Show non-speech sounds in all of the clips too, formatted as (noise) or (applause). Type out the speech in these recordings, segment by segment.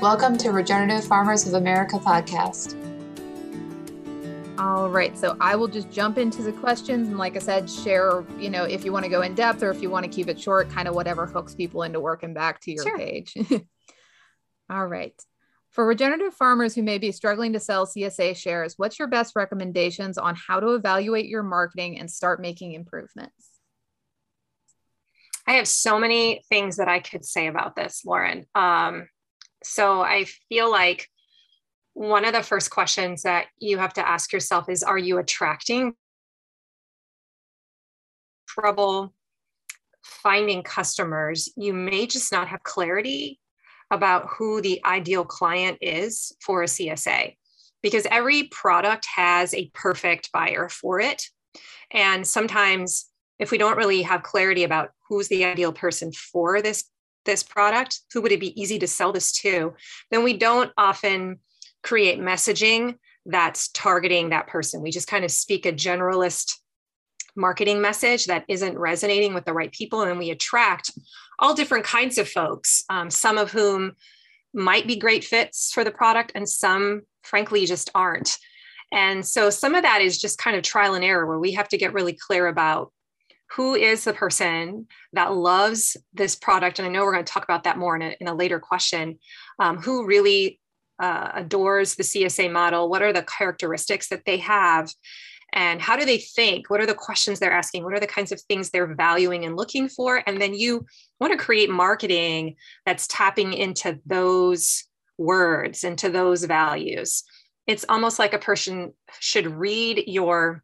Welcome to Regenerative Farmers of America podcast. All right, so I will just jump into the questions and, like I said, share, you know, if you want to go in depth or if you want to keep it short, kind of whatever hooks people into working back to your sure. page. (laughs) All right. For regenerative farmers who may be struggling to sell CSA shares, what's your best recommendations on how to evaluate your marketing and start making improvements? I have so many things that I could say about this, Lauren. Um, so I feel like one of the first questions that you have to ask yourself is Are you attracting trouble finding customers? You may just not have clarity about who the ideal client is for a CSA because every product has a perfect buyer for it. And sometimes if we don't really have clarity about who's the ideal person for this this product who would it be easy to sell this to? Then we don't often create messaging that's targeting that person. We just kind of speak a generalist marketing message that isn't resonating with the right people and we attract all different kinds of folks um, some of whom might be great fits for the product and some frankly just aren't. And so some of that is just kind of trial and error where we have to get really clear about who is the person that loves this product? And i know we're going to talk about that more in a, in a later question. Um, who really uh, adores the csa model? What are the characteristics that they have? And how do they think? What are the questions they're asking? What are the kinds of things they're valuing and looking for? And then you want to create marketing that's tapping into those words into those values. It's almost like a person should read your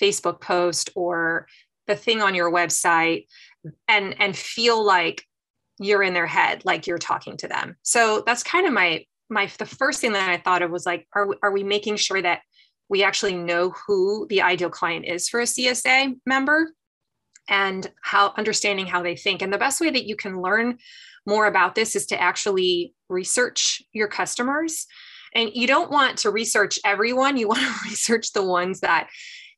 facebook post or the thing on your website and and feel like you're in their head like you're talking to them. So that's kind of my my the first thing that i thought of was like are, are we making sure that we actually know who the ideal client is for a csa member and how understanding how they think? And the best way that you can learn more about this is to actually research your customers. And you don't want to research everyone. You want to (laughs) research the ones that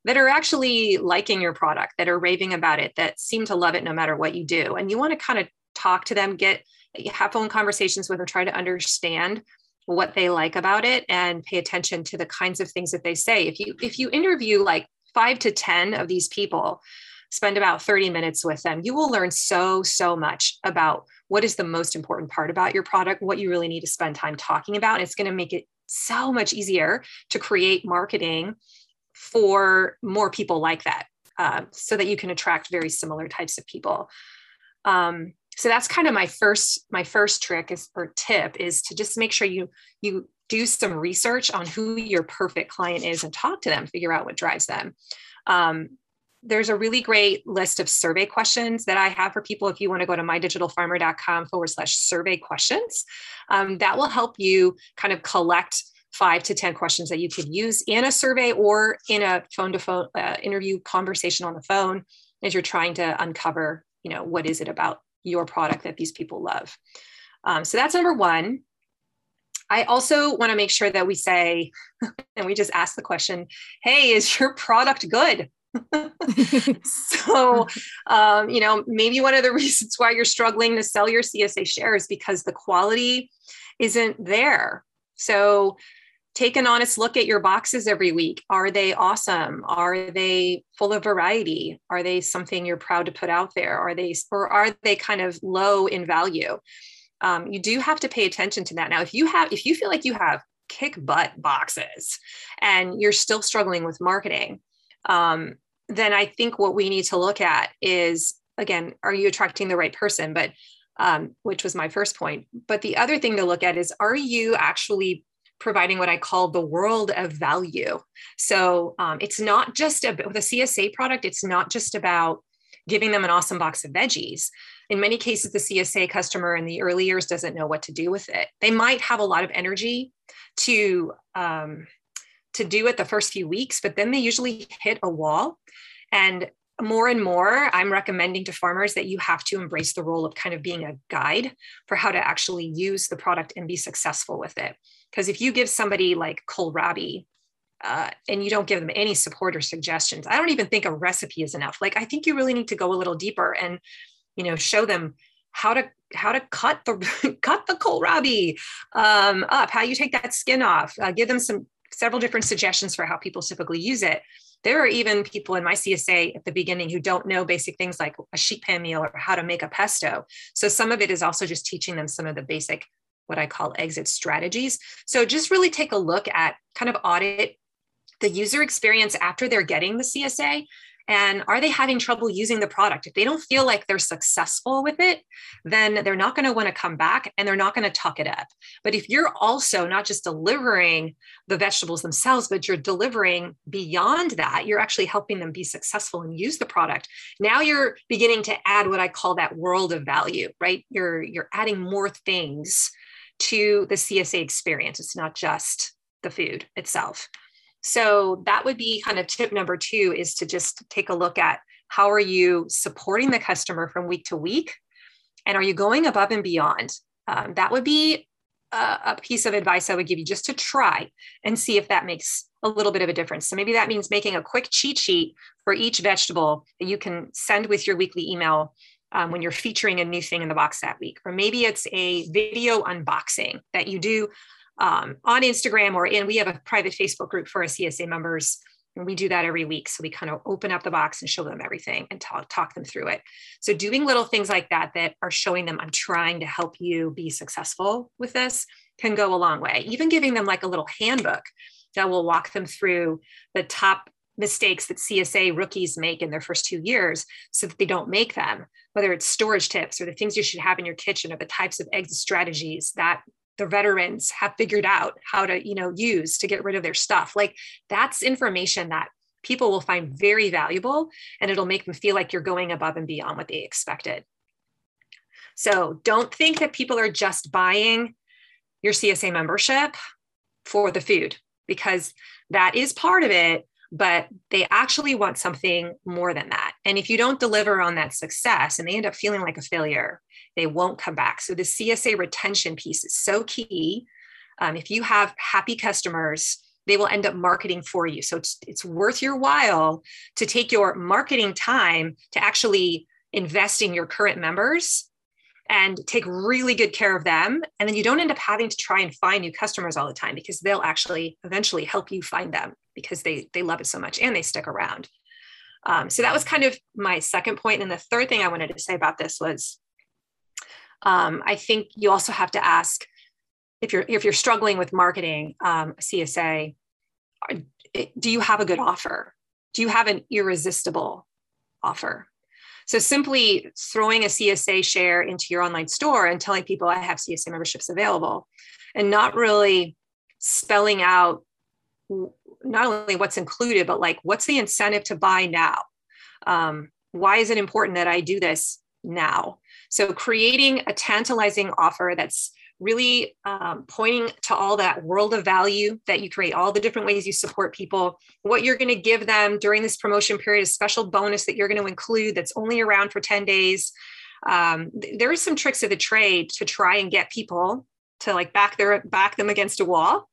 that are actually liking your product, that are raving about it, that seem to love it no matter what you do. And you want to kind of talk to them, get have phone conversations with them, try to understand what they like about it and pay attention to the kinds of things that they say. If you if you interview like 5 to 10 of these people, spend about 30 minutes with them, you will learn so so much about what is the most important part about your product, what you really need to spend time talking about. And it's going to make it so much easier to create marketing for more people like that uh, so that you can attract very similar types of people um, so that's kind of my first my first trick is or tip is to just make sure you you do some research on who your perfect client is and talk to them figure out what drives them um, there's a really great list of survey questions that I have for people. If you want to go to mydigitalfarmer.com forward slash survey questions, um, that will help you kind of collect five to 10 questions that you could use in a survey or in a phone to phone uh, interview conversation on the phone as you're trying to uncover, you know, what is it about your product that these people love. Um, so that's number one. I also want to make sure that we say, (laughs) and we just ask the question, hey, is your product good? (laughs) so, um, you know, maybe one of the (laughs) reasons why you're struggling to sell your CSA shares because the quality isn't there. So, take an honest look at your boxes every week. Are they awesome? Are they full of variety? Are they something you're proud to put out there? Are they, or are they kind of low in value? Um, you do have to pay attention to that. Now, if you have, if you feel like you have kick butt boxes and you're still struggling with marketing, um, then I think what we need to look at is again, are you attracting the right person? But um, which was my first point. But the other thing to look at is are you actually providing what I call the world of value. So um, it's not just a, with a CSA product, it's not just about giving them an awesome box of veggies. In many cases, the CSA customer in the early years doesn't know what to do with it. They might have a lot of energy to um, to do it the first few weeks, but then they usually hit a wall. And more and more, I'm recommending to farmers that you have to embrace the role of kind of being a guide for how to actually use the product and be successful with it. Because if you give somebody like kohlrabi uh, and you don't give them any support or suggestions, I don't even think a recipe is enough. Like I think you really need to go a little deeper and, you know, show them how to how to cut the (laughs) cut the kohlrabi um, up, how you take that skin off. Uh, give them some several different suggestions for how people typically use it. There are even people in my CSA at the beginning who don't know basic things like a sheet pan meal or how to make a pesto. So some of it is also just teaching them some of the basic what I call exit strategies. So just really take a look at kind of audit the user experience after they're getting the CSA and are they having trouble using the product? If they don't feel like they're successful with it, then they're not going to want to come back and they're not going to tuck it up. But if you're also not just delivering the vegetables themselves, but you're delivering beyond that, you're actually helping them be successful and use the product. Now you're beginning to add what I call that world of value, right? You're you're adding more things to the CSA experience. It's not just the food itself. So that would be kind of tip number two is to just take a look at how are you supporting the customer from week to week? And are you going above and beyond? Um, that would be a, a piece of advice I would give you just to try and see if that makes a little bit of a difference. So maybe that means making a quick cheat sheet for each vegetable that you can send with your weekly email um, when you're featuring a new thing in the box that week. Or maybe it's a video unboxing that you do um, on Instagram or in, we have a private Facebook group for our CSA members. And we do that every week. So we kind of open up the box and show them everything and talk, talk them through it. So doing little things like that that are showing them I'm trying to help you be successful with this can go a long way. Even giving them like a little handbook that will walk them through the top mistakes that CSA rookies make in their first two years so that they don't make them, whether it's storage tips or the things you should have in your kitchen or the types of exit strategies that the veterans have figured out how to you know use to get rid of their stuff. Like that's information that people will find very valuable and it'll make them feel like you're going above and beyond what they expected. So don't think that people are just buying your csa membership for the food because that is part of it but they actually want something more than that. And if you don't deliver on that success and they end up feeling like a failure, they won't come back. So the CSA retention piece is so key. Um, if you have happy customers, they will end up marketing for you. So it's, it's worth your while to take your marketing time to actually invest in your current members and take really good care of them. And then you don't end up having to try and find new customers all the time because they'll actually eventually help you find them because they they love it so much and they stick around. Um, so that was kind of my second point. And the third thing I wanted to say about this was, um, I think you also have to ask if you're if you're struggling with marketing um, CSA, do you have a good offer? Do you have an irresistible offer? So simply throwing a CSA share into your online store and telling people I have CSA memberships available, and not really spelling out not only what's included, but like what's the incentive to buy now? Um, why is it important that I do this now? So creating a tantalizing offer that's really um, pointing to all that world of value that you create, all the different ways you support people, what you're going to give them during this promotion period, a special bonus that you're going to include that's only around for 10 days. Um, there are some tricks of the trade to try and get people to like back their back them against a wall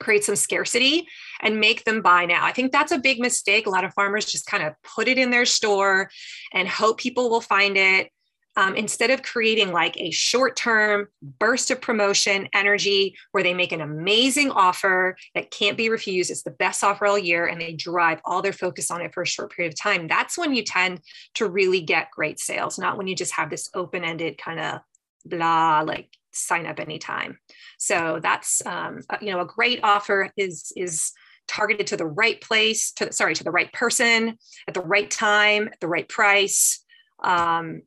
create some scarcity and make them buy now. I think that's a big mistake. A lot of farmers just kind of put it in their store and hope people will find it. Um, instead of creating like a short term burst of promotion energy where they make an amazing offer that can't be refused, it's the best offer all year, and they drive all their focus on it for a short period of time, that's when you tend to really get great sales, not when you just have this open ended kind of blah, like sign up anytime. So that's um, you know a great offer is is targeted to the right place, to sorry to the right person at the right time, at the right price. Um,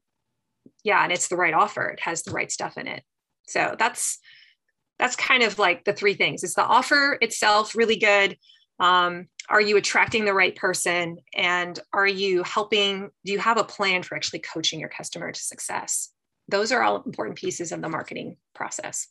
yeah, and it's the right offer. It has the right stuff in it. So that's that's kind of like the three things. Is the offer itself really good? Um, are you attracting the right person? And are you helping? Do you have a plan for actually coaching your customer to success? Those are all important pieces of the marketing process.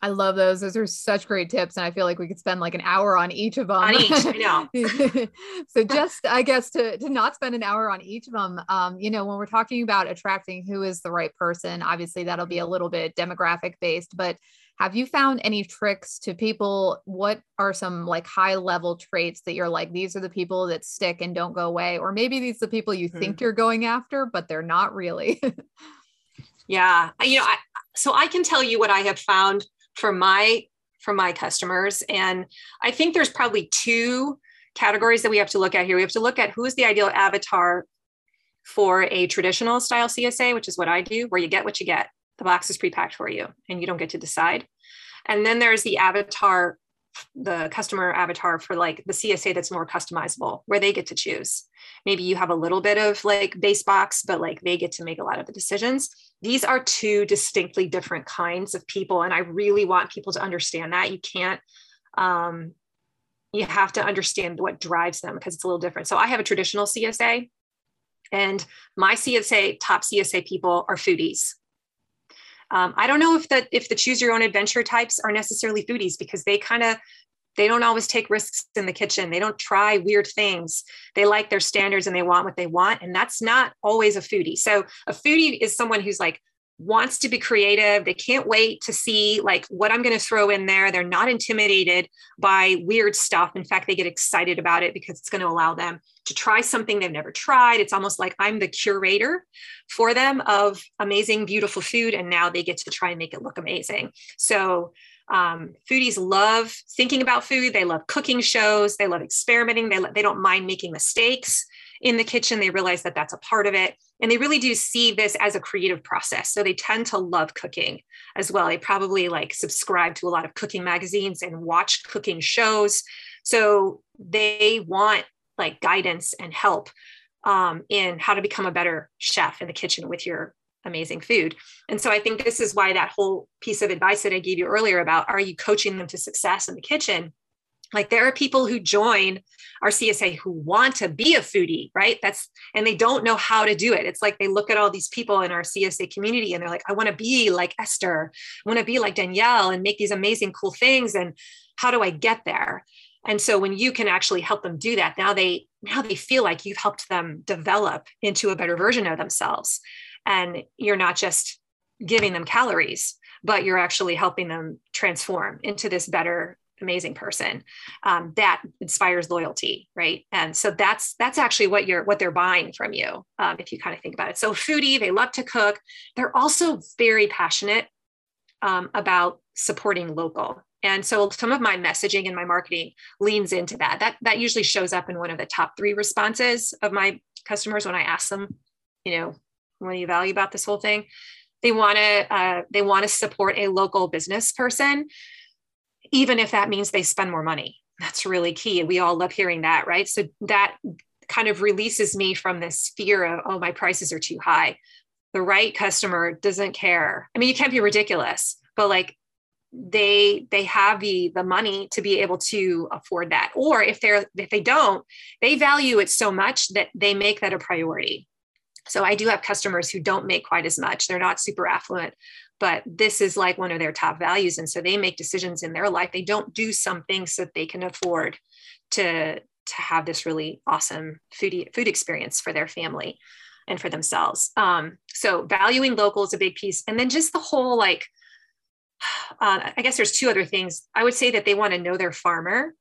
I love those. Those are such great tips. And I feel like we could spend like an hour on each of them. On each, I know. (laughs) so just, I guess to, to not spend an hour on each of them, um, you know, when we're talking about attracting who is the right person, obviously that'll be a little bit demographic based, but have you found any tricks to people? What are some like high level traits that you're like, these are the people that stick and don't go away? Or maybe these are the people you mm-hmm. think you're going after, but they're not really. (laughs) Yeah, you know, I, so I can tell you what I have found for my for my customers, and I think there's probably two categories that we have to look at here. We have to look at who is the ideal avatar for a traditional style CSA, which is what I do, where you get what you get. The box is pre-packed for you, and you don't get to decide. And then there's the avatar the customer avatar for like the CSA that's more customizable, where they get to choose. Maybe you have a little bit of like base box, but like they get to make a lot of the decisions. These are two distinctly different kinds of people. And I really want people to understand that. You can't, um, you have to understand what drives them because it's a little different. So I have a traditional CSA, and my CSA, top CSA people are foodies. Um, I don't know if the if the choose your own adventure types are necessarily foodies because they kind of they don't always take risks in the kitchen. They don't try weird things. They like their standards and they want what they want. And that's not always a foodie. So a foodie is someone who's like, wants to be creative. They can't wait to see like what I'm going to throw in there. They're not intimidated by weird stuff. In fact, they get excited about it because it's going to allow them to try something they've never tried. It's almost like I'm the curator for them of amazing, beautiful food. And now they get to try and make it look amazing. So um, foodies love thinking about food. They love cooking shows. They love experimenting. They, they don't mind making mistakes in the kitchen. They realize that that's a part of it. And they really do see this as a creative process. So they tend to love cooking as well. They probably like subscribe to a lot of cooking magazines and watch cooking shows. So they want like guidance and help um, in how to become a better chef in the kitchen with your amazing food. And so I think this is why that whole piece of advice that I gave you earlier about are you coaching them to success in the kitchen like there are people who join our CSA who want to be a foodie, right? That's and they don't know how to do it. It's like they look at all these people in our CSA community and they're like, I want to be like Esther, I want to be like Danielle and make these amazing cool things. And how do I get there? And so when you can actually help them do that, now they now they feel like you've helped them develop into a better version of themselves. And you're not just giving them calories, but you're actually helping them transform into this better amazing person um, that inspires loyalty right? And so that's that's actually what you're what they're buying from you um, if you kind of think about it. So foodie they love to cook. They're also very passionate um, about supporting local and so some of my messaging and my marketing leans into that that that usually shows up in one of the top three responses of my customers when i ask them you know what do you value about this whole thing they want to uh, they want to support a local business person even if that means they spend more money. That's really key. We all love hearing that, right? So that kind of releases me from this fear of, oh, my prices are too high. The right customer doesn't care. I mean, you can't be ridiculous, but like they they have the the money to be able to afford that. Or if they're if they don't they value it so much that they make that a priority. So i do have customers who don't make quite as much. They're not super affluent but this is like one of their top values. And so they make decisions in their life. They don't do something so that they can afford to to have this really awesome food food experience for their family and for themselves. Um, so valuing local is a big piece. And then just the whole like uh, i guess there's two other things i would say that they want to know their farmer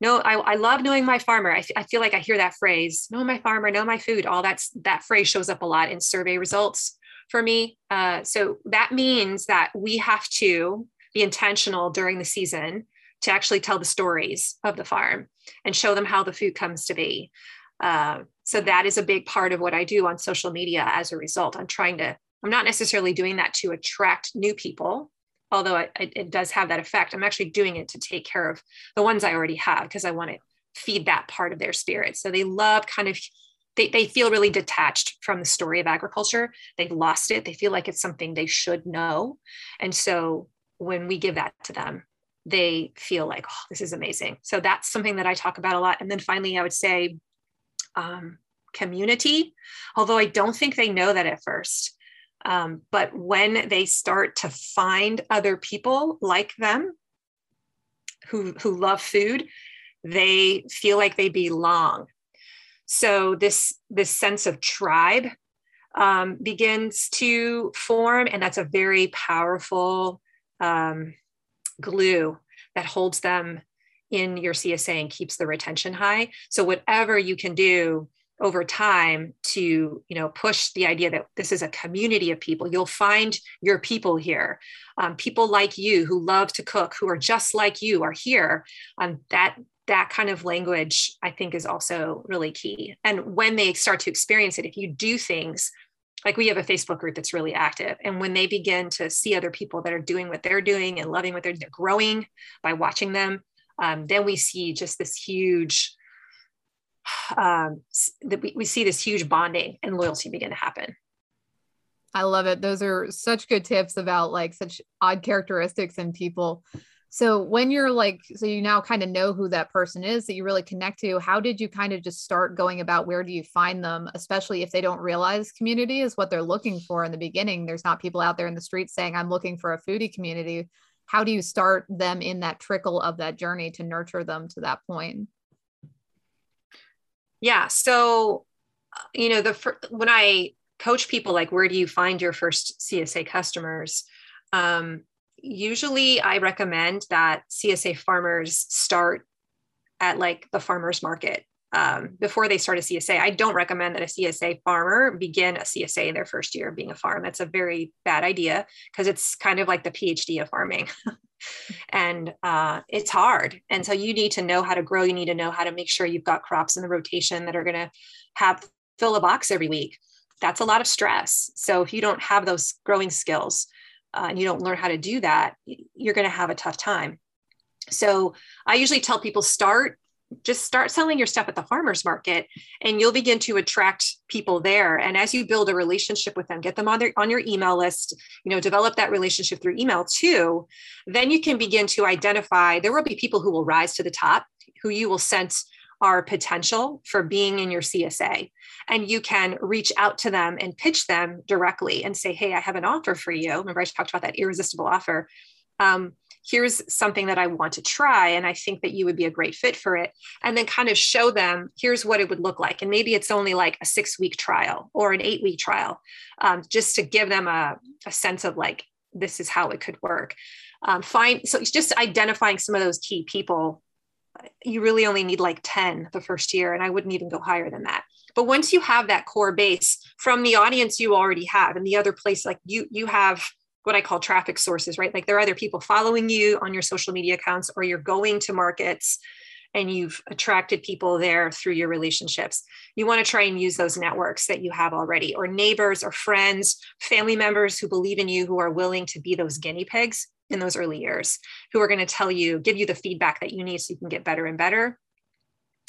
no I, I love knowing my farmer I, f- I feel like i hear that phrase know my farmer know my food all that's that phrase shows up a lot in survey results for me. Uh, so that means that we have to be intentional during the season to actually tell the stories of the farm and show them how the food comes to be. Uh, so that is a big part of what I do on social media as a result. I'm trying to, I'm not necessarily doing that to attract new people, although it, it does have that effect. I'm actually doing it to take care of the ones I already have because I want to feed that part of their spirit. So they love kind of they, they feel really detached from the story of agriculture. They've lost it. They feel like it's something they should know. And so when we give that to them, they feel like, oh, this is amazing. So that's something that I talk about a lot. And then finally, I would say um, community, although I don't think they know that at first. Um, but when they start to find other people like them who, who love food, they feel like they belong so this this sense of tribe um, begins to form, and that's a very powerful um, glue that holds them in your CSA and keeps the retention high. So whatever you can do over time to you know push the idea that this is a community of people. You'll find your people here. Um, people like you who love to cook who are just like you are here. Um, that that kind of language i think is also really key. And when they start to experience it if you do things like we have a facebook group that's really active and when they begin to see other people that are doing what they're doing and loving what they're, they're growing by watching them um, then we see just this huge um, that we, we see this huge bonding and loyalty begin to happen. I love it. Those are such good tips about like such odd characteristics in people. So when you're like, so you now kind of know who that person is that you really connect to, how did you kind of just start going about where do you find them, especially if they don't realize community is what they're looking for in the beginning? There's not people out there in the streets saying, I'm looking for a foodie community. How do you start them in that trickle of that journey to nurture them to that point? Yeah. So, you know, the when I coach people, like, where do you find your first CSA customers? Um, usually, I recommend that CSA farmers start at like the farmers market um, before they start a CSA. I don't recommend that a CSA farmer begin a CSA in their first year of being a farm. That's a very bad idea because it's kind of like the PhD of farming. (laughs) and uh, it's hard. And so you need to know how to grow. You need to know how to make sure you've got crops in the rotation that are going to have fill a box every week. That's a lot of stress. So if you don't have those growing skills uh, and you don't learn how to do that, you're going to have a tough time. So I usually tell people start just start selling your stuff at the farmers market and you'll begin to attract people there and as you build a relationship with them get them on their on your email list you know develop that relationship through email too then you can begin to identify there will be people who will rise to the top who you will sense are potential for being in your CSA. And you can reach out to them and pitch them directly and say, Hey, I have an offer for you. Remember, I talked about that irresistible offer. Um, here's something that I want to try. And I think that you would be a great fit for it. And then kind of show them, here's what it would look like. And maybe it's only like a six week trial or an eight week trial, um, just to give them a, a sense of like, this is how it could work. Um, so it's just identifying some of those key people. You really only need like 10 the first year, and I wouldn't even go higher than that. But once you have that core base from the audience you already have, and the other place, like you you have what I call traffic sources, right? Like there are either people following you on your social media accounts or you're going to markets and you've attracted people there through your relationships. You want to try and use those networks that you have already, or neighbors, or friends, family members who believe in you, who are willing to be those guinea pigs in those early years, who are going to tell you, give you the feedback that you need so you can get better and better.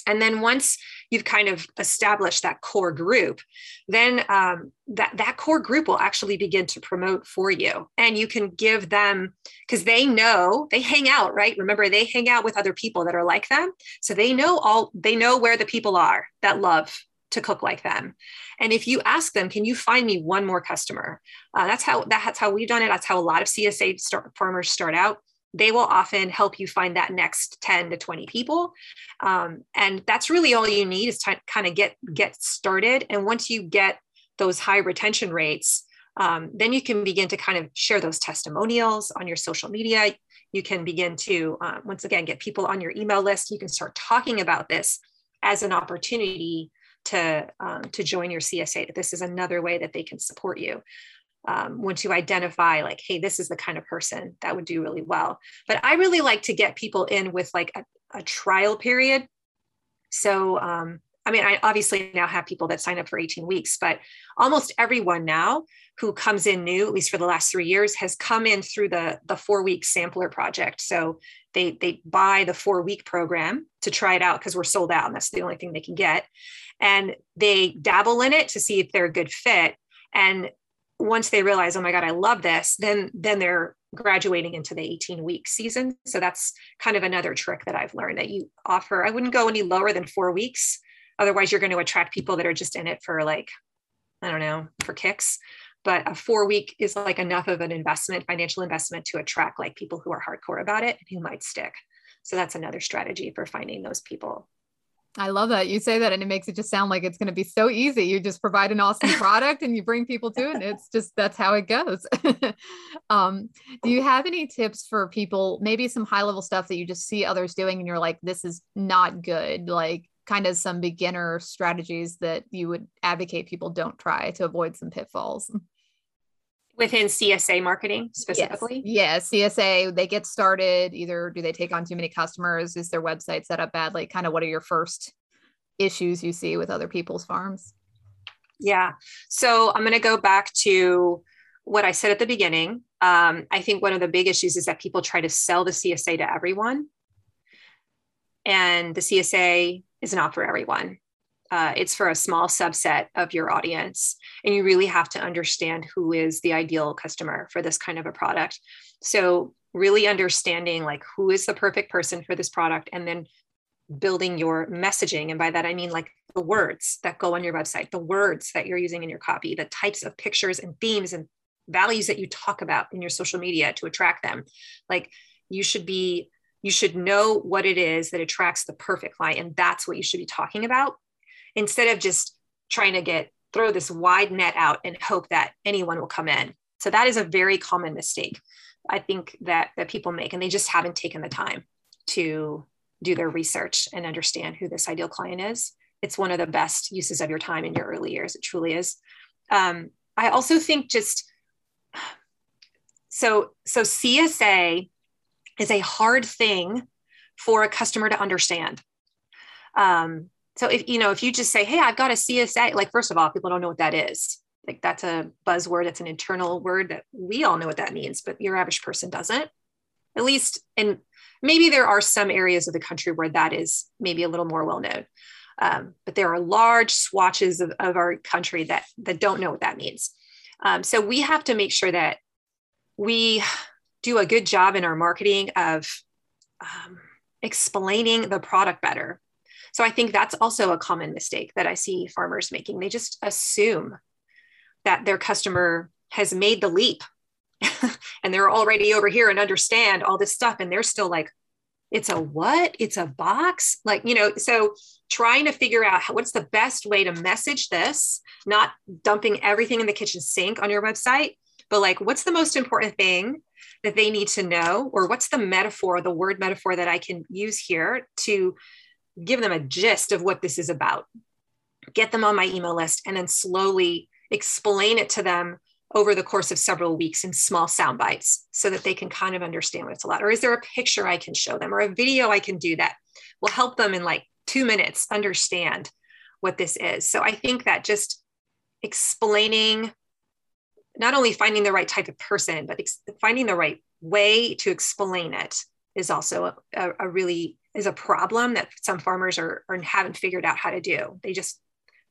And then once you've kind of established that core group, then um, that, that core group will actually begin to promote for you. And you can give them, because they know they hang out, right? Remember, they hang out with other people that are like them. So they know all, they know where the people are that love to cook like them. And if you ask them, can you find me one more customer? Uh, that's how that's how we've done it. That's how a lot of CSA start, farmers start out they will often help you find that next 10 to 20 people. Um, and that's really all you need is to kind of get get started. And once you get those high retention rates um, then you can begin to kind of share those testimonials on your social media. You can begin to uh, once again get people on your email list. You can start talking about this as an opportunity to um, to join your csa that this is another way that they can support you um, once you identify like hey this is the kind of person that would do really well. But i really like to get people in with like a, a trial period. So um, i mean i obviously now have people that sign up for 18 weeks but almost everyone now who comes in new at least for the last three years has come in through the the four week sampler project. So they they buy the four week program to try it out because we're sold out and that's the only thing they can get. And they dabble in it to see if they're a good fit. And once they realize oh my god i love this then then they're graduating into the 18 week season. So that's kind of another trick that i've learned that you offer. I wouldn't go any lower than four weeks. Otherwise you're going to attract people that are just in it for like i don't know for kicks. But a four week is like enough of an investment financial investment to attract like people who are hardcore about it and who might stick. So that's another strategy for finding those people I love that you say that, and it makes it just sound like it's going to be so easy. You just provide an awesome product and you bring people to it, and it's just that's how it goes. (laughs) um, do you have any tips for people? Maybe some high level stuff that you just see others doing, and you're like, "This is not good." Like kind of some beginner strategies that you would advocate people don't try to avoid some pitfalls within CSA marketing specifically? Yes. Yeah, CSA, they get started. Either do they take on too many customers? Is their website set up badly? Kind of what are your first issues you see with other people's farms? Yeah. So I'm going to go back to what I said at the beginning. Um, I think one of the big issues is that people try to sell the CSA to everyone. And the CSA is not for everyone. Uh, it's for a small subset of your audience. And you really have to understand who is the ideal customer for this kind of a product. So, really understanding like who is the perfect person for this product and then building your messaging. And by that, I mean like the words that go on your website, the words that you're using in your copy, the types of pictures and themes and values that you talk about in your social media to attract them. Like you should be you should know what it is that attracts the perfect client and that's what you should be talking about instead of just trying to get throw this wide net out and hope that anyone will come in. So that is a very common mistake i think that that people make and they just haven't taken the time to do their research and understand who this ideal client is. It's one of the best uses of your time in your early years. It truly is. Um, i also think just so so csa is a hard thing for a customer to understand. Um, so if you know, if you just say, "Hey, I've got a CSA," like first of all, people don't know what that is. Like that's a buzzword. It's an internal word that we all know what that means, but your average person doesn't. At least, and maybe there are some areas of the country where that is maybe a little more well known. Um, but there are large swatches of, of, our country that that don't know what that means. Um, so we have to make sure that we do a good job in our marketing of um, explaining the product better. So I think that's also a common mistake that I see farmers making. They just assume that their customer has made the leap (laughs) and they're already over here and understand all this stuff. And they're still like, it's a what? It's a box? Like, you know, so trying to figure out how, what's the best way to message this, not dumping everything in the kitchen sink on your website, but like, what's the most important thing that they need to know? Or what's the metaphor, the word metaphor that I can use here to give them a gist of what this is about? Get them on my email list and then slowly explain it to them over the course of several weeks in small sound bites so that they can kind of understand what it's about. Or is there a picture I can show them or a video I can do that will help them in like two minutes understand what this is? So I think that just explaining not only finding the right type of person, but ex- finding the right way to explain it is also a, a, really is a problem that some farmers are, are haven't figured out how to do. They just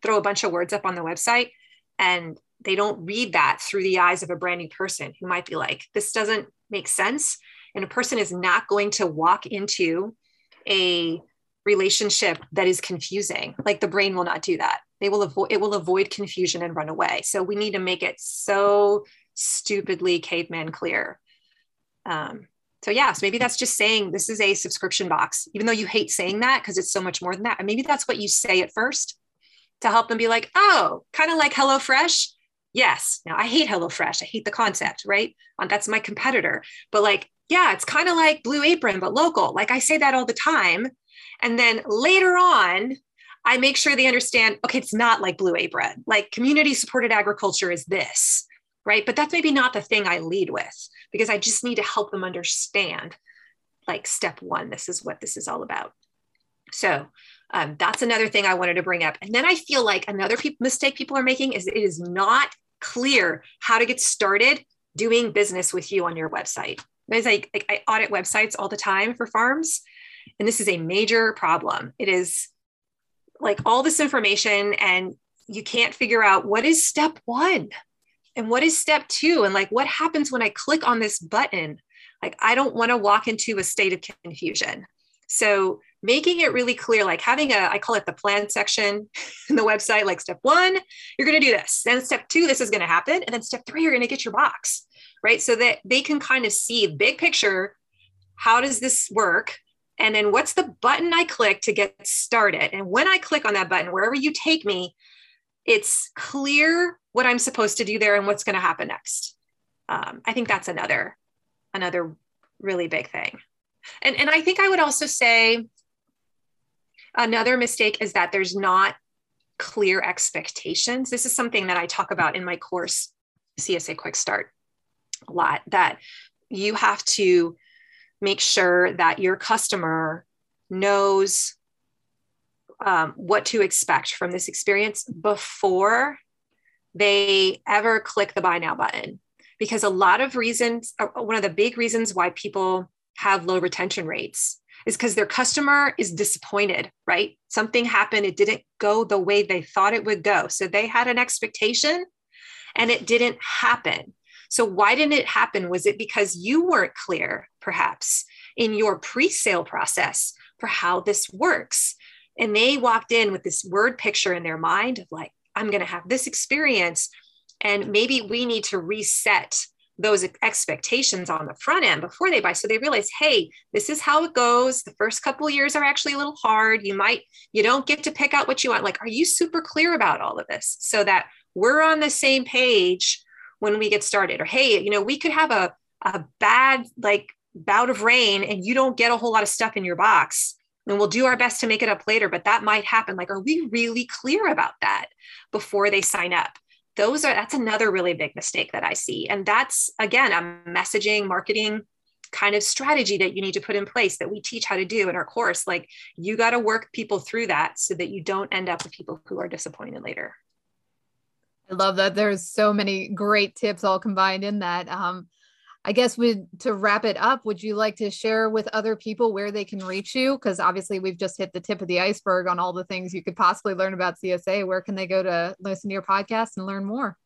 throw a bunch of words up on the website and they don't read that through the eyes of a brand new person who might be like, this doesn't make sense. And a person is not going to walk into a relationship that is confusing. Like the brain will not do that. They will avoid it will avoid confusion and run away. So we need to make it so stupidly caveman clear. Um, so yeah, so maybe that's just saying this is a subscription box, even though you hate saying that because it's so much more than that. And maybe that's what you say at first to help them be like, oh, kind of like HelloFresh. Yes. Now I hate HelloFresh. I hate the concept, right? Uh, that's my competitor. But like, yeah, it's kind of like Blue Apron, but local. Like I say that all the time and then later on, I make sure they understand okay, it's not like Blue Apron. Like community supported agriculture is this, right? But that's maybe not the thing I lead with because I just need to help them understand like step one, this is what this is all about. So um, that's another thing I wanted to bring up. And then I feel like another pe- mistake people are making is it is not clear how to get started doing business with you on your website. Because I, like, I audit websites all the time for farms, and this is a major problem. It is like all this information, and you can't figure out what is step one and what is step two, and like what happens when I click on this button. Like, I don't want to walk into a state of confusion. So, making it really clear, like having a, I call it the plan section in the website, like step one, you're going to do this. Then step two, this is going to happen. And then step three, you're going to get your box, right? So that they can kind of see big picture. How does this work? And then what's the button I click to get started? And when I click on that button, wherever you take me, it's clear what I'm supposed to do there and what's going to happen next. Um, I think that's another another really big thing. And and I think I would also say Another mistake is that there's not clear expectations. This is something that I talk about in my course, CSA Quick Start, a lot that you have to make sure that your customer knows um, what to expect from this experience before they ever click the buy now button. Because a lot of reasons, uh, one of the big reasons why people have low retention rates is because their customer is disappointed, right? Something happened, it didn't go the way they thought it would go. So they had an expectation and it didn't happen. So, why didn't it happen? Was it because you weren't clear, perhaps, in your pre sale process for how this works? And they walked in with this word picture in their mind of like, I'm going to have this experience. And maybe we need to reset those expectations on the front end before they buy. So they realize hey this is how it goes. The first couple years are actually a little hard. You might you don't get to pick out what you want. Like are you super clear about all of this so that we're on the same page when we get started? Or hey you know we could have a, a bad like bout of rain and you don't get a whole lot of stuff in your box and we'll do our best to make it up later but that might happen. Like are we really clear about that before they sign up? Those are that's another really big mistake that i see. And that's again a messaging marketing kind of strategy that you need to put in place that we teach how to do in our course. Like you got to work people through that so that you don't end up with people who are disappointed later. I love that. There's so many great tips all combined in that. Um, I guess we to wrap it up, would you like to share with other people where they can reach you? Because obviously we've just hit the tip of the iceberg on all the things you could possibly learn about CSA. Where can they go to listen to your podcast and learn more?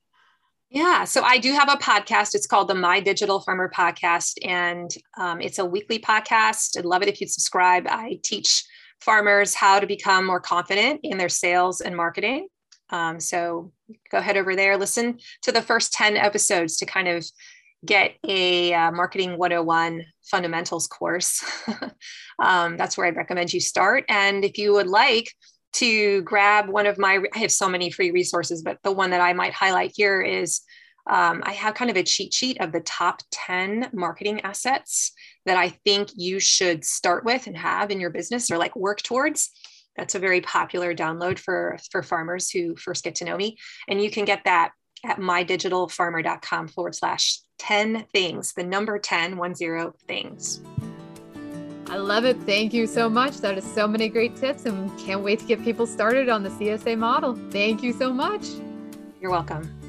Yeah, so I do have a podcast. It's called the My Digital Farmer Podcast, and um, it's a weekly podcast. I'd love it if you'd subscribe. I teach farmers how to become more confident in their sales and marketing. Um, so go ahead over there, listen to the first 10 episodes to kind of get a uh, marketing 101 fundamentals course. (laughs) Um, that's where i'd recommend you start. And if you would like to grab one of my i have so many free resources but the one that i might highlight here is um, i have kind of a cheat sheet of the top 10 marketing assets that i think you should start with and have in your business or like work towards. That's a very popular download for for farmers who first get to know me. And you can get that at mydigitalfarmer.com forward slash 10 things, the number 10, one zero things. I love it. Thank you so much. That is so many great tips and can't wait to get people started on the CSA model. Thank you so much. You're welcome.